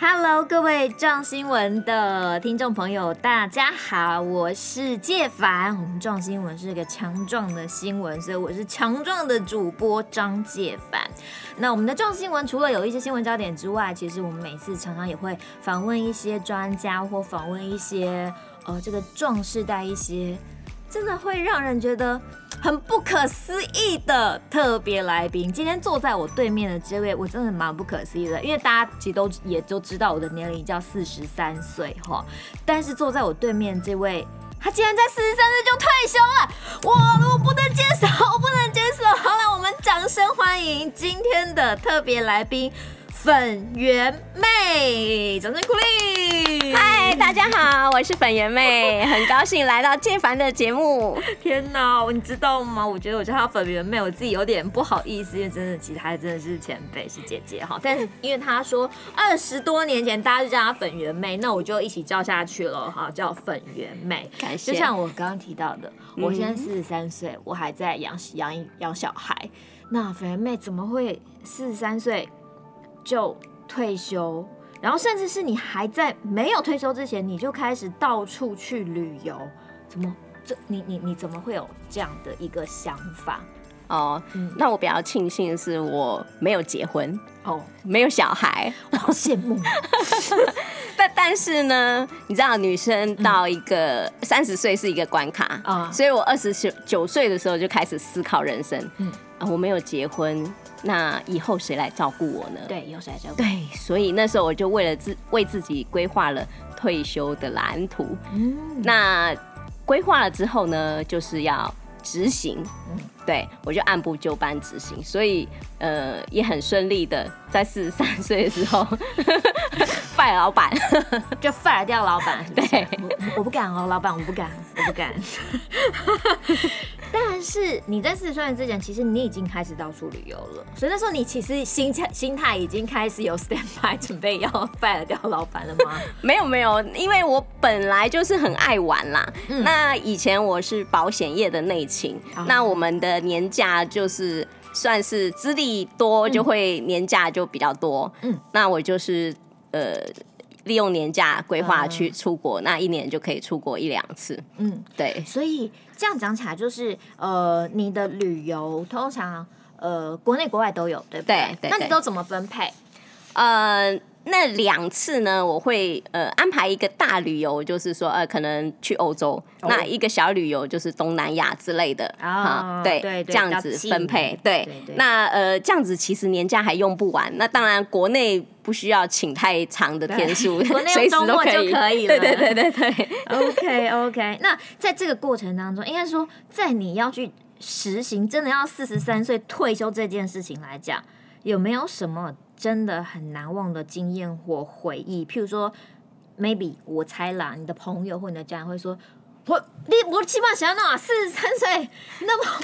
Hello，各位壮新闻的听众朋友，大家好，我是介凡。我们壮新闻是一个强壮的新闻，所以我是强壮的主播张介凡。那我们的壮新闻除了有一些新闻焦点之外，其实我们每次常常也会访问一些专家或访问一些呃这个壮世代一些真的会让人觉得。很不可思议的特别来宾，今天坐在我对面的这位，我真的蛮不可思议的，因为大家其实都也都知道我的年龄叫四十三岁哈，但是坐在我对面这位，他竟然在四十三岁就退休了，我我不能接受，我不能接受。好了，我们掌声欢迎今天的特别来宾。粉圆妹，掌声鼓励！嗨，大家好，我是粉圆妹，很高兴来到建凡的节目。天哪，你知道吗？我觉得我叫她粉圆妹，我自己有点不好意思，因为真的，其实她真的是前辈，是姐姐哈。但是因为她说二十多年前大家就叫她粉圆妹，那我就一起叫下去了哈，叫粉圆妹。感谢。就像我刚刚提到的，我现在四十三岁，我还在养养养小孩。那粉圆妹怎么会四十三岁？就退休，然后甚至是你还在没有退休之前，你就开始到处去旅游，怎么这你你你怎么会有这样的一个想法？哦，嗯，那我比较庆幸的是我没有结婚哦，没有小孩，我好羡慕。但但是呢，你知道女生到一个三十岁是一个关卡啊，嗯，所以我二十九九岁的时候就开始思考人生，嗯，啊，我没有结婚。那以后谁来照顾我呢？对，以后谁来照顾？对，所以那时候我就为了自为自己规划了退休的蓝图。嗯，那规划了之后呢，就是要执行。嗯，对，我就按部就班执行，所以呃也很顺利的，在四十三岁的时候 fire 老板，就 fire 掉老板。对，我我不敢哦，老板，我不敢，我不敢。但是你在四十岁之前，其实你已经开始到处旅游了，所以那时候你其实心态心态已经开始有 stand by 准备要 fire 掉老板了吗？没有没有，因为我本来就是很爱玩啦。嗯、那以前我是保险业的内勤，嗯、那我们的年假就是算是资历多，就会年假就比较多。嗯，那我就是呃。利用年假规划去出国，嗯、那一年就可以出国一两次。嗯，对。所以这样讲起来，就是呃，你的旅游通常呃，国内国外都有，对不对？对，对，对。那你都怎么分配？呃。那两次呢，我会呃安排一个大旅游，就是说呃可能去欧洲，哦、那一个小旅游就是东南亚之类的啊，对对，这样子分配，对，对，对，那呃这样子其实年假还用不完，那当然国内不需要请太长的天数，国内周末就可以。了，对对对对对，OK OK。那在这个过程当中，应该说在你要去实行真的要四十三岁退休这件事情来讲，有没有什么？真的很难忘的经验或回忆，譬如说，maybe 我猜啦，你的朋友或你的家人会说，我你我起码想要那四十三岁，那么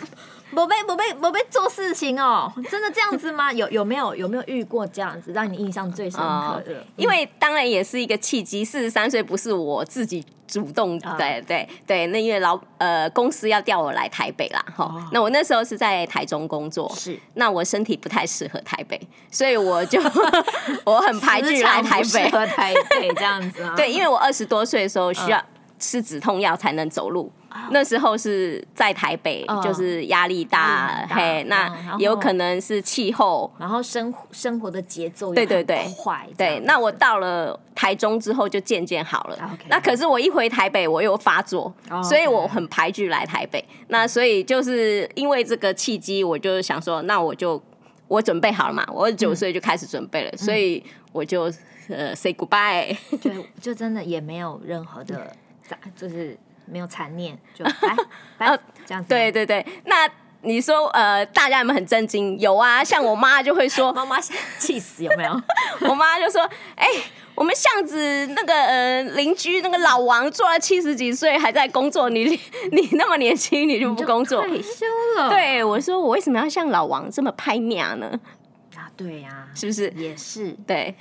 宝贝宝贝宝贝做事情哦，真的这样子吗？有有没有有没有遇过这样子让你印象最深刻的？哦、因为当然也是一个契机，四十三岁不是我自己。主动对对对，那因为老呃公司要调我来台北啦，哈、哦，那我那时候是在台中工作，是，那我身体不太适合台北，所以我就 我很排斥来台北，和台北这样子啊，对，因为我二十多岁的时候需要吃止痛药才能走路。那时候是在台北，就是压力大，嘿，那有可能是气候，然后生生活的节奏对对对快，对。那我到了台中之后就渐渐好了，那可是我一回台北我又发作，所以我很排拒来台北。那所以就是因为这个契机，我就想说，那我就我准备好了嘛，我九岁就开始准备了，所以我就呃 say goodbye，就就真的也没有任何的就是。没有残念，就 来来这样子。对对对，那你说呃，大家有没有很震惊？有啊，像我妈就会说，妈妈气死有没有？我妈就说，哎、欸，我们巷子那个呃邻居那个老王做了七十几岁还在工作，你 你那么年轻你就不工作？退休了。对，我说我为什么要像老王这么拍命呢？啊，对呀、啊，是不是？也是。对，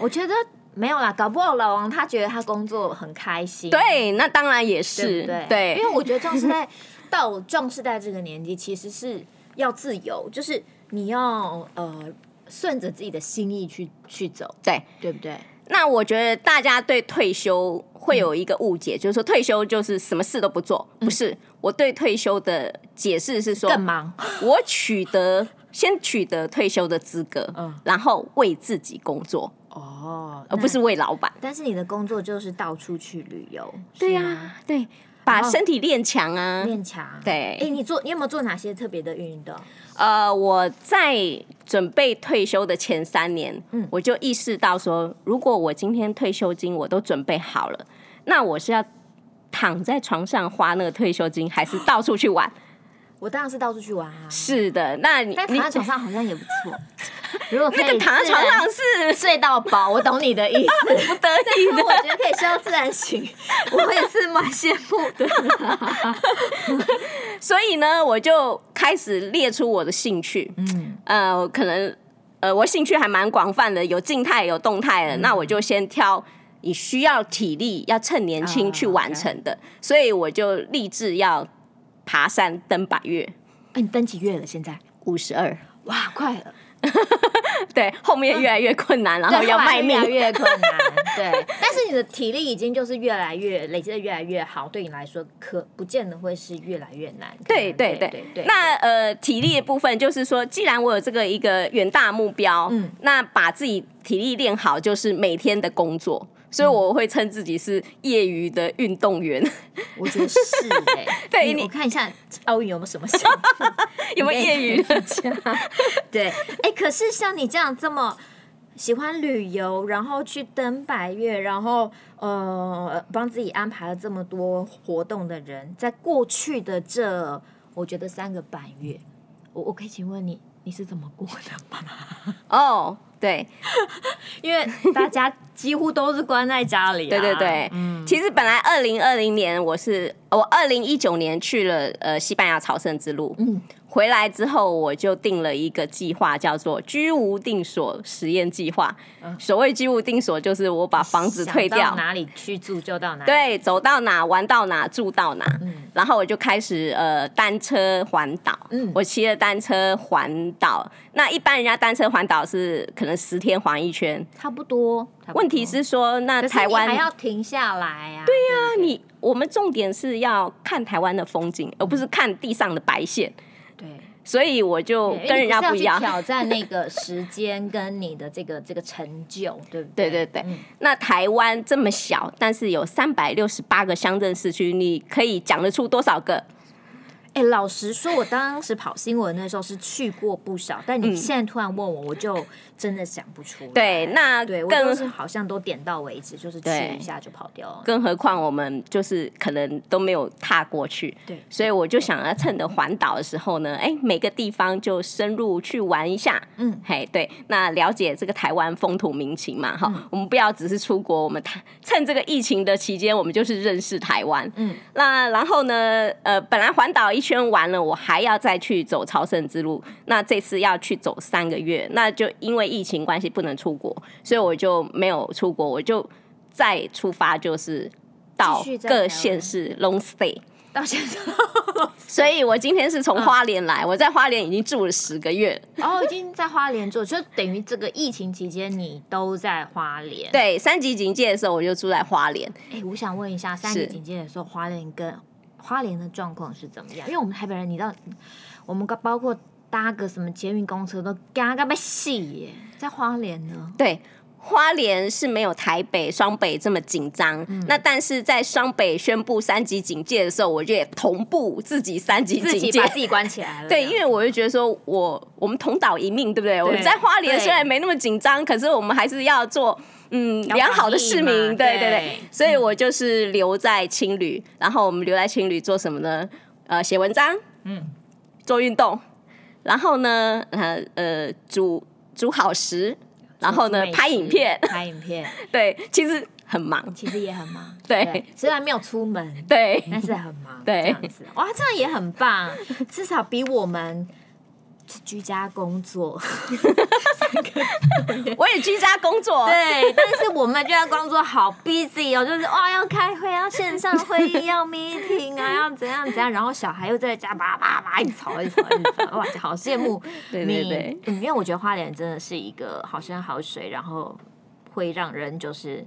我觉得。没有啦，搞不好老王他觉得他工作很开心。对，那当然也是。对，对，因为我觉得壮世代到壮世代这个年纪，其实是要自由，就是你要呃顺着自己的心意去去走。对，对不对？那我觉得大家对退休会有一个误解，嗯、就是说退休就是什么事都不做，不是。嗯、我对退休的解释是说，更忙。我取得先取得退休的资格，嗯，然后为自己工作，哦，而不是为老板。但是你的工作就是到处去旅游，对呀、啊，对。把身体练强啊，练强。对，哎，你做，你有没有做哪些特别的运动？呃，我在准备退休的前三年，嗯，我就意识到说，如果我今天退休金我都准备好了，那我是要躺在床上花那个退休金，还是到处去玩？我当然是到处去玩啊！是的，那你但躺在床上好像也不错。如果可以躺在床上是睡到饱，我懂你的意思。不得已，我觉得可以睡到自然醒，我也是蛮羡慕的。所以呢，我就开始列出我的兴趣。嗯，呃，可能呃，我兴趣还蛮广泛的，有静态有动态的。嗯、那我就先挑你需要体力，要趁年轻去完成的。Oh, 所以我就立志要。爬山登百岳，哎、欸，你登几月了？现在五十二，哇，快了。对，后面越来越困难，然后要卖命，越，越困难。对，但是你的体力已经就是越来越累积的越来越好，对你来说可不见得会是越来越难。对对对对，对。那呃，体力的部分就是说，既然我有这个一个远大目标，嗯，那把自己体力练好，就是每天的工作。所以我会称自己是业余的运动员，我觉得是哎、欸。对，你看一下奥运有没有什么项目，有没有业余的？对，哎、欸，可是像你这样这么喜欢旅游，然后去登百岳，然后呃帮自己安排了这么多活动的人，在过去的这我觉得三个半月，我我可以请问你，你是怎么过的吗？哦。对，因为大家几乎都是关在家里、啊。对对对，嗯，其实本来二零二零年我是我二零一九年去了呃西班牙朝圣之路，嗯。回来之后，我就定了一个计划，叫做“居无定所实验计划”。所谓“居无定所”，就是我把房子退掉，哪里去住就到哪里。对，走到哪玩到哪住到哪。嗯、然后我就开始呃单车环岛。嗯，我骑了单车环岛。那一般人家单车环岛是可能十天环一圈，差不多。差不多。问题是说，那台湾还要停下来啊？对呀、啊，你我们重点是要看台湾的风景，而不是看地上的白线。所以我就跟人家不一样，挑战那个时间跟你的这个这个成就，对不对？对对对。嗯、那台湾这么小，但是有三百六十八个乡镇市区，你可以讲得出多少个？哎、欸，老实说，我当时跑新闻的时候是去过不少，但你现在突然问我，我就真的想不出来。对，那对我都是好像都点到为止，就是去一下就跑掉了。更何况我们就是可能都没有踏过去，对，所以我就想要趁着环岛的时候呢，哎、欸，每个地方就深入去玩一下。嗯，嘿，对，那了解这个台湾风土民情嘛，哈、嗯，我们不要只是出国，我们趁这个疫情的期间，我们就是认识台湾。嗯，那然后呢，呃，本来环岛一。一圈完了，我还要再去走朝圣之路。那这次要去走三个月，那就因为疫情关系不能出国，所以我就没有出国，我就再出发，就是到各县市 long stay 到现在。所以我今天是从花莲来，我在花莲已经住了十个月，哦已经在花莲住，就等于这个疫情期间你都在花莲。对，三级警戒的时候我就住在花莲。哎，我想问一下，三级警戒的时候花莲跟花莲的状况是怎么样？因为我们台北人，你知道，我们包括搭个什么捷运公车都嘎嘎被戏耶。在花莲呢？对，花莲是没有台北双北这么紧张。嗯、那但是在双北宣布三级警戒的时候，我就也同步自己三级警戒，自己把自己关起来了。对，因为我就觉得说我我们同岛一命，对不对？对我们在花莲虽然没那么紧张，可是我们还是要做。嗯，良好的市民，对对对，所以我就是留在青旅，嗯、然后我们留在青旅做什么呢？呃，写文章，嗯，做运动，然后呢，呃呃，煮煮好食，然后呢，拍影片，拍影片，对，其实很忙，其实也很忙，对，对，虽然没有出门，对，但是很忙，对，这样子，哇，这样也很棒，至少比我们。居家工作，我也居家工作，对，但是我们居家工作好 busy 哦，就是哇，要开会，要线上会议，要 meeting 啊，要怎样怎样，然后小孩又在家叭叭叭一直吵一直吵一直吵，哇，好羡慕。你，对对对，嗯，因为我觉得花莲真的是一个好山好水，然后会让人就是。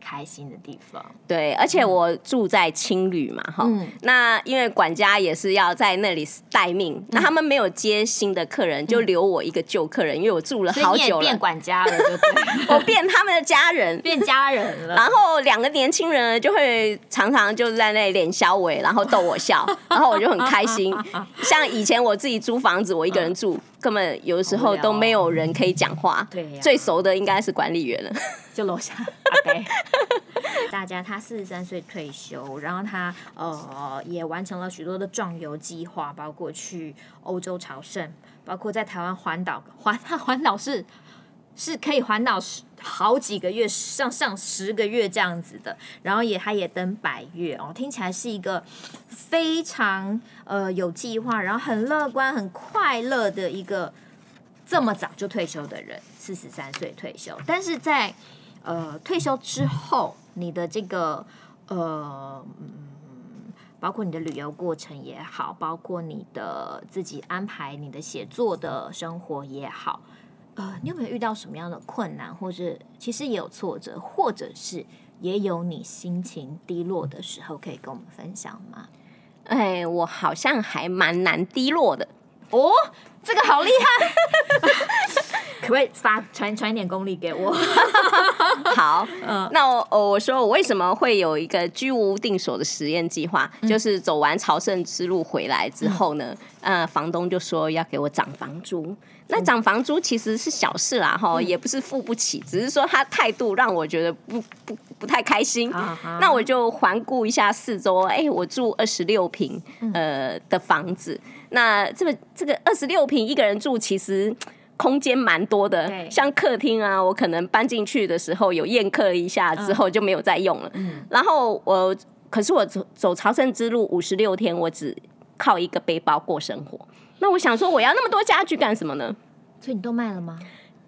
开心的地方，对，而且我住在青旅嘛，哈、嗯，那因为管家也是要在那里待命，嗯、那他们没有接新的客人，就留我一个旧客人，因为我住了好久了，变管家了，就对，我变他们的家人，变家人了。然后两个年轻人就会常常就在那里脸小伟，然后逗我笑，然后我就很开心。像以前我自己租房子，我一个人住。嗯根本有时候都没有人可以讲话，对，最熟的应该是管理员了，就楼下。OK，大家他四十三岁退休，然后他呃也完成了许多的壮游计划，包括去欧洲朝圣，包括在台湾环岛环 环岛是是可以环岛十好几个月，上上十个月这样子的，然后也他也登百岳哦，听起来是一个非常呃有计划，然后很乐观、很快乐的一个这么早就退休的人，四十三岁退休，但是在呃退休之后，你的这个呃嗯，包括你的旅游过程也好，包括你的自己安排你的写作的生活也好。呃，你有没有遇到什么样的困难，或者其实也有挫折，或者是也有你心情低落的时候，可以跟我们分享吗？哎，我好像还蛮难低落的哦，这个好厉害，可 不可以发传传一点功力给我？好，嗯，那我我说我为什么会有一个居无定所的实验计划，嗯、就是走完朝圣之路回来之后呢，嗯、呃，房东就说要给我涨房租。那涨房租其实是小事啦，哈，也不是付不起，只是说他态度让我觉得不不不太开心。那我就环顾一下四周，哎，我住二十六平呃的房子，那这个这个二十六平一个人住，其实空间蛮多的。像客厅啊，我可能搬进去的时候有宴客一下之后就没有再用了。然后我可是我走走朝圣之路五十六天，我只靠一个背包过生活。那我想说，我要那么多家具干什么呢？所以你都卖了吗？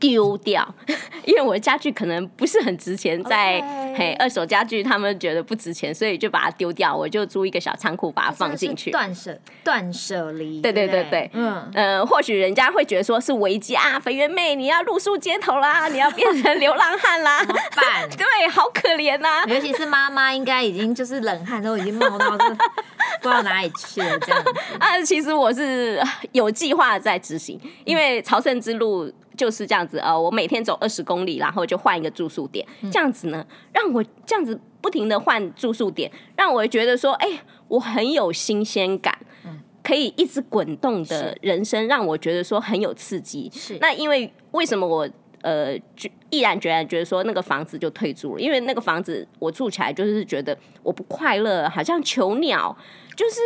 丢掉，因为我的家具可能不是很值钱，在.嘿二手家具他们觉得不值钱，所以就把它丢掉。我就租一个小仓库把它放进去，断舍断舍离。对对对对，嗯呃，或许人家会觉得说是危机啊，肥圆妹你要露宿街头啦，你要变成流浪汉啦，怎么办？对，好可怜呐、啊。尤其是妈妈，应该已经就是冷汗都已经冒到这不知道哪里去了这样子。啊，其实我是有计划在执行，因为朝圣之路。就是这样子，呃，我每天走二十公里，然后就换一个住宿点，这样子呢，让我这样子不停的换住宿点，让我觉得说，哎，我很有新鲜感，可以一直滚动的人生，让我觉得说很有刺激。是，那因为为什么我呃就毅然决然觉得说那个房子就退租了？因为那个房子我住起来就是觉得我不快乐，好像囚鸟，就是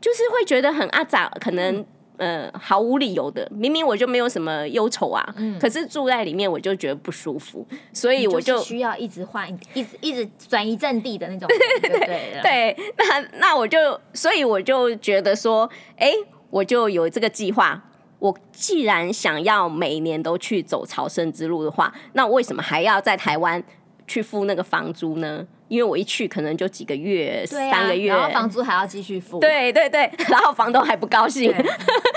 就是会觉得很阿杂，可能。嗯呃，毫无理由的，明明我就没有什么忧愁啊，嗯、可是住在里面我就觉得不舒服，所以我就，就需要一直换，一直一直转移阵地的那种 对对对，对，对，那那我就，所以我就觉得说，哎、欸，我就有这个计划，我既然想要每年都去走朝圣之路的话，那为什么还要在台湾去付那个房租呢？因为我一去可能就几个月，啊、三个月，然后房租还要继续付。对对对，然后房东还不高兴，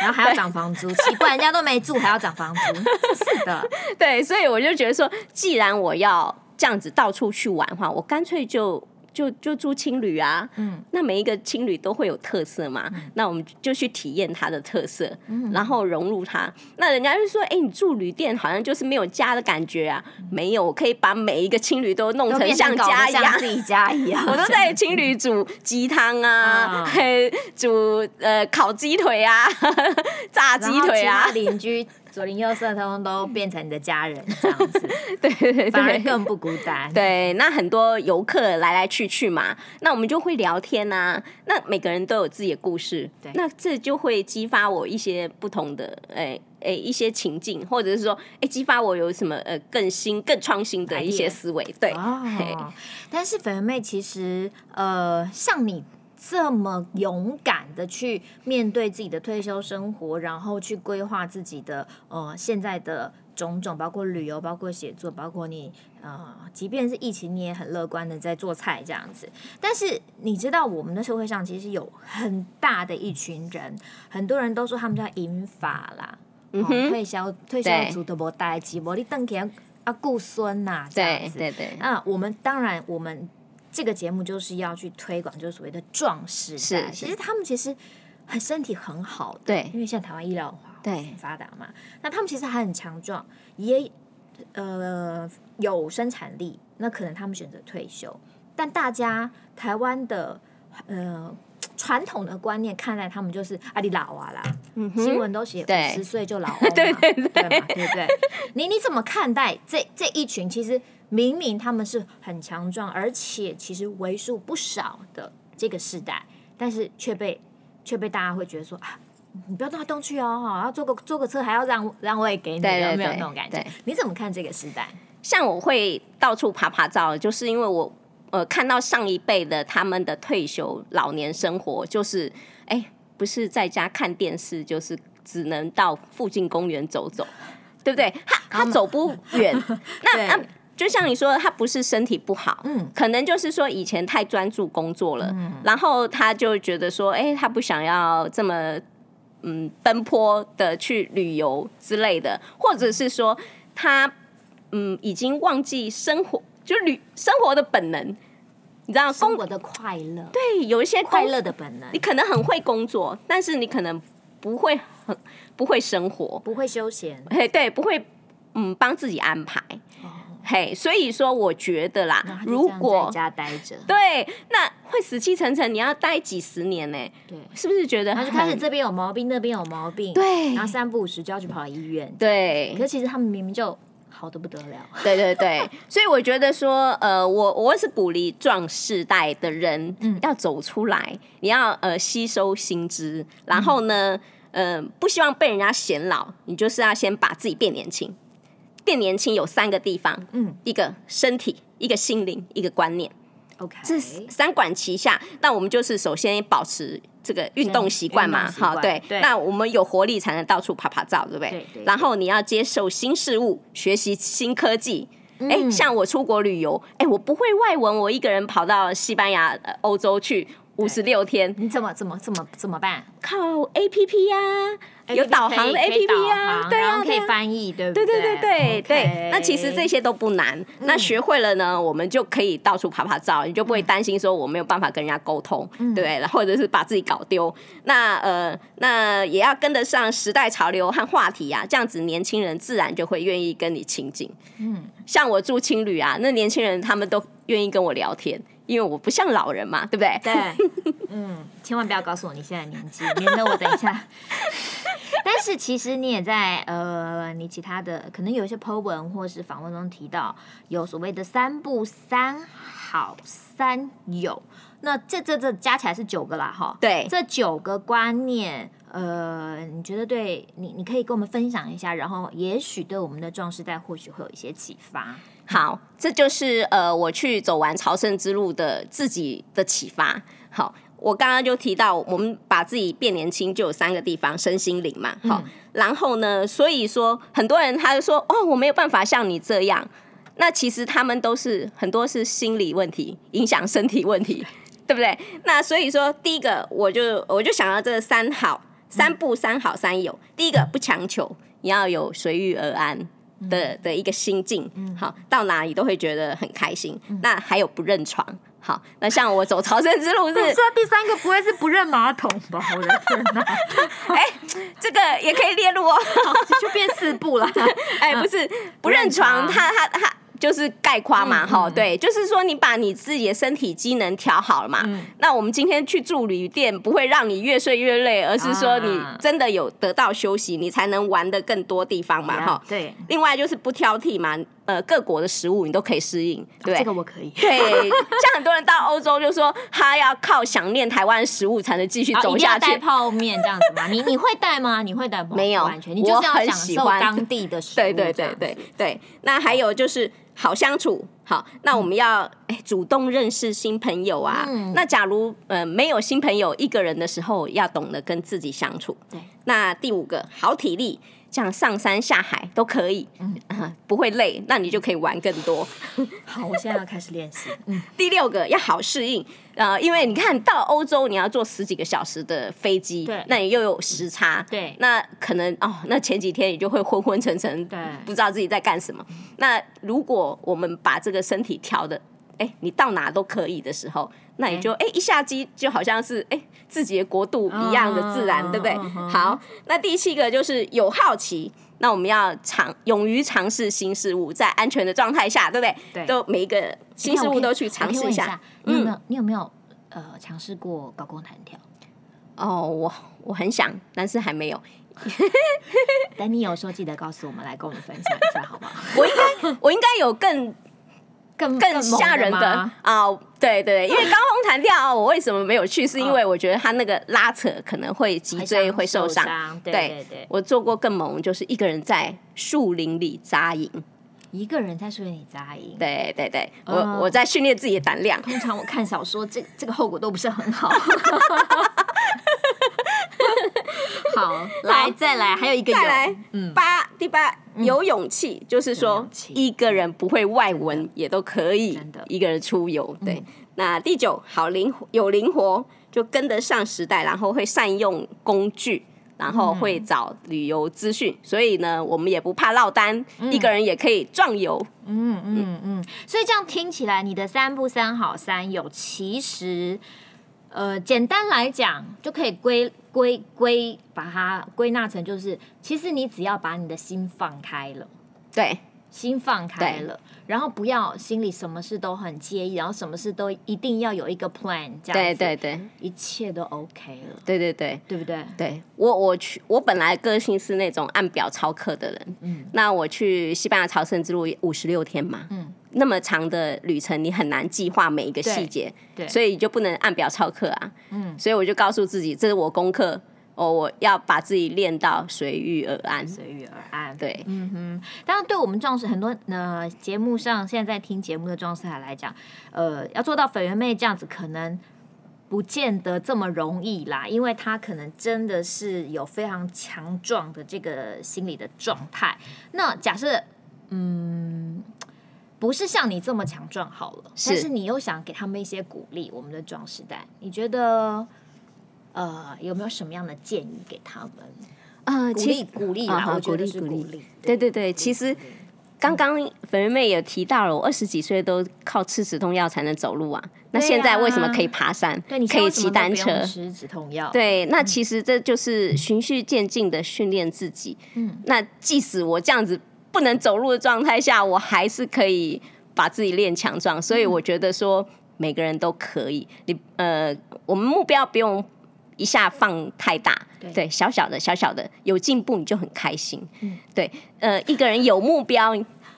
然后还要涨房租，奇怪，人家都没住还要涨房租，是的，对，所以我就觉得说，既然我要这样子到处去玩的话，我干脆就。就就住青旅啊，嗯，那每一个青旅都会有特色嘛，嗯、那我们就去体验它的特色，嗯、然后融入它。那人家就说，哎、欸，你住旅店好像就是没有家的感觉啊，嗯、没有，我可以把每一个青旅都弄成像家一样，自己家一样。我都在青旅煮鸡汤啊，煮呃烤鸡腿啊，炸鸡腿啊，邻居。左邻右舍，通通都变成你的家人，这样子，对对对，反而更不孤单。对，那很多游客来来去去嘛，那我们就会聊天呐、啊。那每个人都有自己的故事，对，那这就会激发我一些不同的，哎、欸、哎、欸、一些情境，或者是说，哎、欸，激发我有什么呃更新、更创新的一些思维。对，哦、但是粉圆妹其实呃，像你。这么勇敢的去面对自己的退休生活，然后去规划自己的呃现在的种种，包括旅游，包括写作，包括你呃，即便是疫情，你也很乐观的在做菜这样子。但是你知道，我们的社会上其实有很大的一群人，很多人都说他们叫银发啦，嗯哼，退休退休族的无代志，无你等起啊顾孙呐，对对对。那我们当然，我们这个节目就是要去推广，就是所谓的壮士代。其实他们其实很身体很好，对，因为像台湾医疗化对很发达嘛，那他们其实还很强壮，也呃有生产力。那可能他们选择退休，但大家台湾的呃。传统的观念看待他们就是啊，你老啊啦，嗯、哼新闻都写五十岁就老 对对对，对嘛，对不对？你你怎么看待这这一群？其实明明他们是很强壮，而且其实为数不少的这个时代，但是却被却被大家会觉得说啊，你不要动来动去哦，哈，要坐个坐个车还要让让位给你，对对对，有没有那种感觉？你怎么看这个时代？像我会到处爬爬照，就是因为我。呃，看到上一辈的他们的退休老年生活，就是哎，不是在家看电视，就是只能到附近公园走走，对不对？他他走不远，那那对就像你说的，他不是身体不好，嗯，可能就是说以前太专注工作了，嗯，然后他就觉得说，哎，他不想要这么嗯奔波的去旅游之类的，或者是说他嗯已经忘记生活。就旅生活的本能，你知道，生活的快乐，对，有一些快乐的本能。你可能很会工作，但是你可能不会很不会生活，不会休闲。嘿，对，不会嗯帮自己安排。哦、嘿，所以说我觉得啦，如果在家待着，对，那会死气沉沉。你要待几十年呢？对，是不是觉得？他就开始这边有毛病，那边有毛病，对，然后三不五时就要去跑医院，对。可是其实他们明明就。好的不得了，对对对，所以我觉得说，呃，我我是鼓励壮世代的人，嗯，要走出来，你要呃吸收新知，然后呢，嗯、呃，不希望被人家嫌老，你就是要先把自己变年轻，变年轻有三个地方，嗯，一个身体，一个心灵，一个观念，OK，这三管齐下，那我们就是首先保持。这个运动习惯嘛，好，对，对那我们有活力才能到处拍拍照，对不对？对对对，然后你要接受新事物，学习新科技。像我出国旅游，哎，我不会外文，我一个人跑到西班牙、欧洲去五十六天，你怎么怎么怎么怎么办？靠 APP 呀、啊。有导航的 APP 呀，对啊，可以翻译，对不对？对对对对对。那其实这些都不难，那学会了呢，我们就可以到处拍拍照，你就不会担心说我没有办法跟人家沟通，对，或者是把自己搞丢。那呃，那也要跟得上时代潮流和话题啊，这样子年轻人自然就会愿意跟你亲近。嗯，像我住青旅啊，那年轻人他们都愿意跟我聊天。因为我不像老人嘛，对不对？对，嗯，千万不要告诉我你现在年纪，免得我等一下。但是其实你也在呃，你其他的可能有一些 po 文或是访问中提到有所谓的三不三好三有，那这这这加起来是九个啦，哈。对，这九个观念，呃，你觉得对你，你可以跟我们分享一下，然后也许对我们的壮士代或许会有一些启发。好，这就是呃，我去走完朝圣之路的自己的启发。好，我刚刚就提到，我们把自己变年轻，就有三个地方，身心灵嘛。好，嗯、然后呢，所以说很多人他就说，哦，我没有办法像你这样。那其实他们都是很多是心理问题影响身体问题，对不对？那所以说，第一个我就我就想到这三好，三不三好三有。第一个不强求，你要有随遇而安。的的一个心境，好，到哪里都会觉得很开心。那还有不认床，好，那像我走朝圣之路是，说第三个不会是不认马桶吧？我的天哪！哎，这个也可以列入哦，就变四步了。哎，不是不认床，他他他。就是概括嘛，哈、嗯，对，就是说你把你自己的身体机能调好了嘛，嗯、那我们今天去住旅店不会让你越睡越累，而是说你真的有得到休息，你才能玩的更多地方嘛，哈、嗯，对。另外就是不挑剔嘛，呃，各国的食物你都可以适应，对，这个我可以。对，像很多人到欧洲就说他要靠想念台湾食物才能继续走下去，带泡面这样子吗？你你会带吗？你会带吗？没有，完全，你就是要享受当地的食物。对对对对对，那还有就是。好相处，好，那我们要、嗯、主动认识新朋友啊。嗯、那假如呃没有新朋友，一个人的时候，要懂得跟自己相处。对。那第五个，好体力，像上山下海都可以，嗯、呃，不会累，那你就可以玩更多。好，我现在要开始练习。嗯，第六个要好适应，呃，因为你看到欧洲你要坐十几个小时的飞机，对，那你又有时差，对，那可能哦，那前几天你就会昏昏沉沉，对，不知道自己在干什么。那如果我们把这个身体调的，哎，你到哪都可以的时候，那你就哎一下机就好像是哎自己的国度一样的自然，对不对？好，那第七个就是有好奇，那我们要尝勇于尝试新事物，在安全的状态下，对不对？对，都每一个新事物都去尝试一下。你有没有？你有没有呃尝试过高空弹跳？哦，我我很想，但是还没有。等你有时候记得告诉我们，来跟我们分享一下，好不好？我应该我应该有更。更更吓人的啊！对对，因为高空弹跳，我为什么没有去？是因为我觉得他那个拉扯可能会脊椎会受伤。对对对，我做过更猛，就是一个人在树林里扎营。一个人在树林里扎营？对对对，我我在训练自己的胆量。通常我看小说，这这个后果都不是很好。好，来再来，还有一个再来，嗯，八第八。有勇气，就是说一个人不会外文也都可以，一个人出游。对，那第九，好灵活，有灵活，就跟得上时代，然后会善用工具，然后会找旅游资讯，所以呢，我们也不怕落单，一个人也可以壮游。嗯嗯嗯，所以这样听起来，你的三不三好三有，其实。呃，简单来讲，就可以归归归，把它归纳成就是，其实你只要把你的心放开了，对，心放开了，然后不要心里什么事都很介意，然后什么事都一定要有一个 plan，这样子，对对对，一切都 OK 了，对对对，对不对？对。我我去，我本来个性是那种按表操课的人，嗯，那我去西班牙朝圣之路五十六天嘛，嗯。那么长的旅程，你很难计划每一个细节，对，所以你就不能按表操课啊。嗯，所以我就告诉自己，这是我功课，哦，我要把自己练到随遇而安，随遇而安。对，嗯哼。当然，对我们壮士很多呃节目上现在在听节目的壮士海来讲，呃，要做到粉圆妹这样子，可能不见得这么容易啦，因为他可能真的是有非常强壮的这个心理的状态。那假设，嗯。不是像你这么强壮好了，是，但是你又想给他们一些鼓励。我们的壮时代，你觉得呃有没有什么样的建议给他们？呃，其实鼓励啦，我觉得是鼓励。对对对，其实刚刚粉圆妹也提到了，我二十几岁都靠吃止痛药才能走路啊。那现在为什么可以爬山？对，你可以骑单车，吃止痛药。对，那其实这就是循序渐进的训练自己。嗯，那即使我这样子。不能走路的状态下，我还是可以把自己练强壮，所以我觉得说每个人都可以。你呃，我们目标不用一下放太大，对，对，小小的小小的有进步你就很开心。嗯，对，呃，一个人有目标。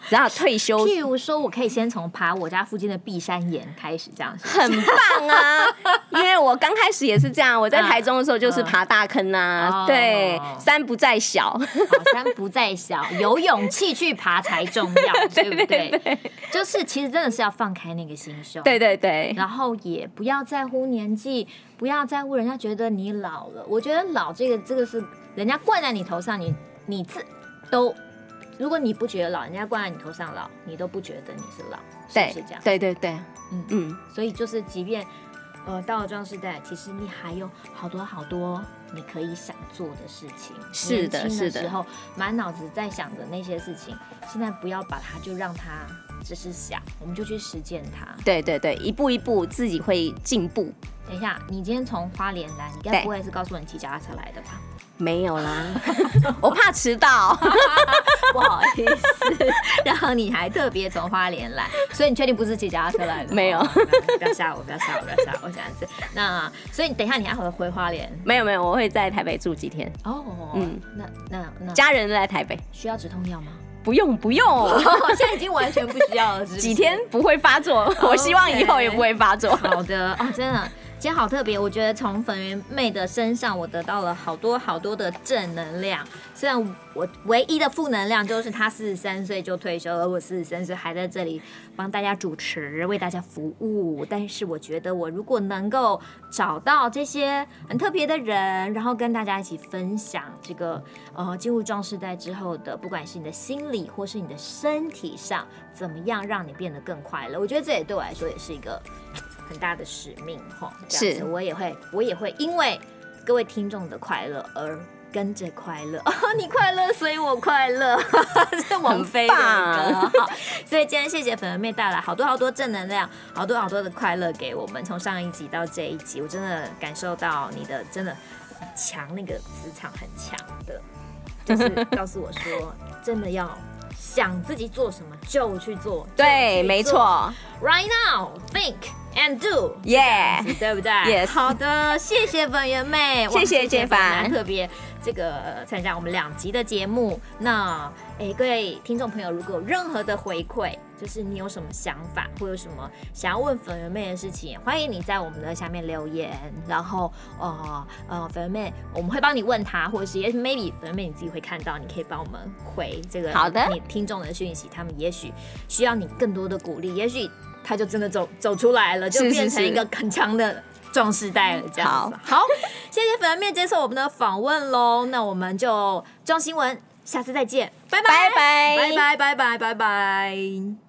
然后退休，譬如说，我可以先从爬我家附近的碧山岩开始，这样子很棒啊！因为我刚开始也是这样，我在台中的时候就是爬大坑啊，对，山不在小，山不在小，有勇气去爬才重要，对不对？就是其实真的是要放开那个心胸，对对对，然后也不要在乎年纪，不要在乎人家觉得你老了。我觉得老这个这个是人家灌在你头上，你你自都。如果你不觉得老，人家挂在你头上老，你都不觉得你是老，是不是这样？对对对，嗯嗯。所以就是，即便呃到了壮世代，其实你还有好多好多你可以想做的事情。是的，是的。时候满脑子在想着那些事情，现在不要把它就让它只是想，我们就去实践它。对对对，一步一步自己会进步。等一下，你今天从花莲来，你该不会是告诉我你骑脚踏车来的吧？没有啦，我怕迟到，不好意思。然后你还特别从花莲来，所以你确定不是骑脚踏车来的？没有，不要吓我，不要吓我，不要吓我，这样子。那所以你等一下你还会回花莲？没有没有，我会在台北住几天。哦，嗯，那那那家人在台北，需要止痛药吗？不用不用，现在已经完全不需要了。几天不会发作，我希望以后也不会发作。好的哦，真的。今天好特别，我觉得从粉圆妹的身上，我得到了好多好多的正能量。虽然我唯一的负能量就是她四十三岁就退休，而我四十三岁还在这里帮大家主持，为大家服务。但是我觉得，我如果能够找到这些很特别的人，然后跟大家一起分享这个呃进入壮世代之后的，不管是你的心理或是你的身体上，怎么样让你变得更快乐，我觉得这也对我来说也是一个。很大的使命哈，这样子我也会，我也会因为各位听众的快乐而跟着快乐。哦，你快乐，所以我快乐，是王菲的歌。所以今天谢谢粉圆妹带来好多好多正能量，好多好多的快乐给我们。从上一集到这一集，我真的感受到你的真的很强，那个磁场很强的，就是告诉我说，真的要想自己做什么就去做。对，没错。Right now, think. And do, yeah，对不对？Yes，好的，谢谢粉圆妹，谢谢洁凡，特别这个参加我们两集的节目。那，哎，各位听众朋友，如果有任何的回馈，就是你有什么想法，或有什么想要问粉圆妹的事情，欢迎你在我们的下面留言。然后，呃呃，粉圆妹，我们会帮你问他，或者是也许 maybe 粉圆妹你自己会看到，你可以帮我们回这个好的，你听众的讯息，他们也许需要你更多的鼓励，也许。他就真的走走出来了，就变成一个很强的壮士代了，这样子。好，好，谢谢粉圆妹接受我们的访问喽。那我们就装新闻，下次再见，拜拜拜拜拜拜拜拜拜。